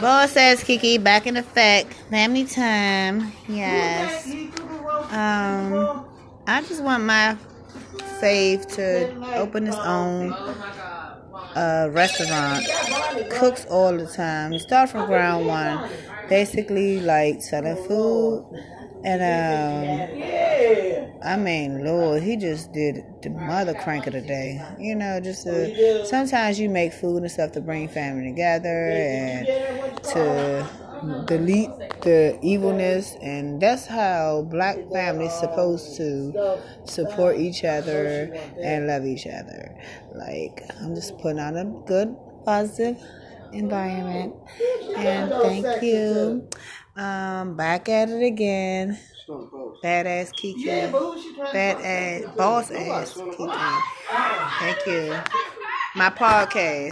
Boss says Kiki back in effect. Family time. Yes. Um, I just want my fave to open his own uh, restaurant. Cooks all the time. Start from ground one. Basically, like selling food. And um, I mean, Lord, he just did the mother crank of the day. You know, just to, sometimes you make food and stuff to bring family together and to delete the evilness and that's how black families supposed to support each other and love each other. Like i'm just putting out a good positive environment. And thank you um back at it again. Badass kiki badass boss. Ass kiki thank you. My podcast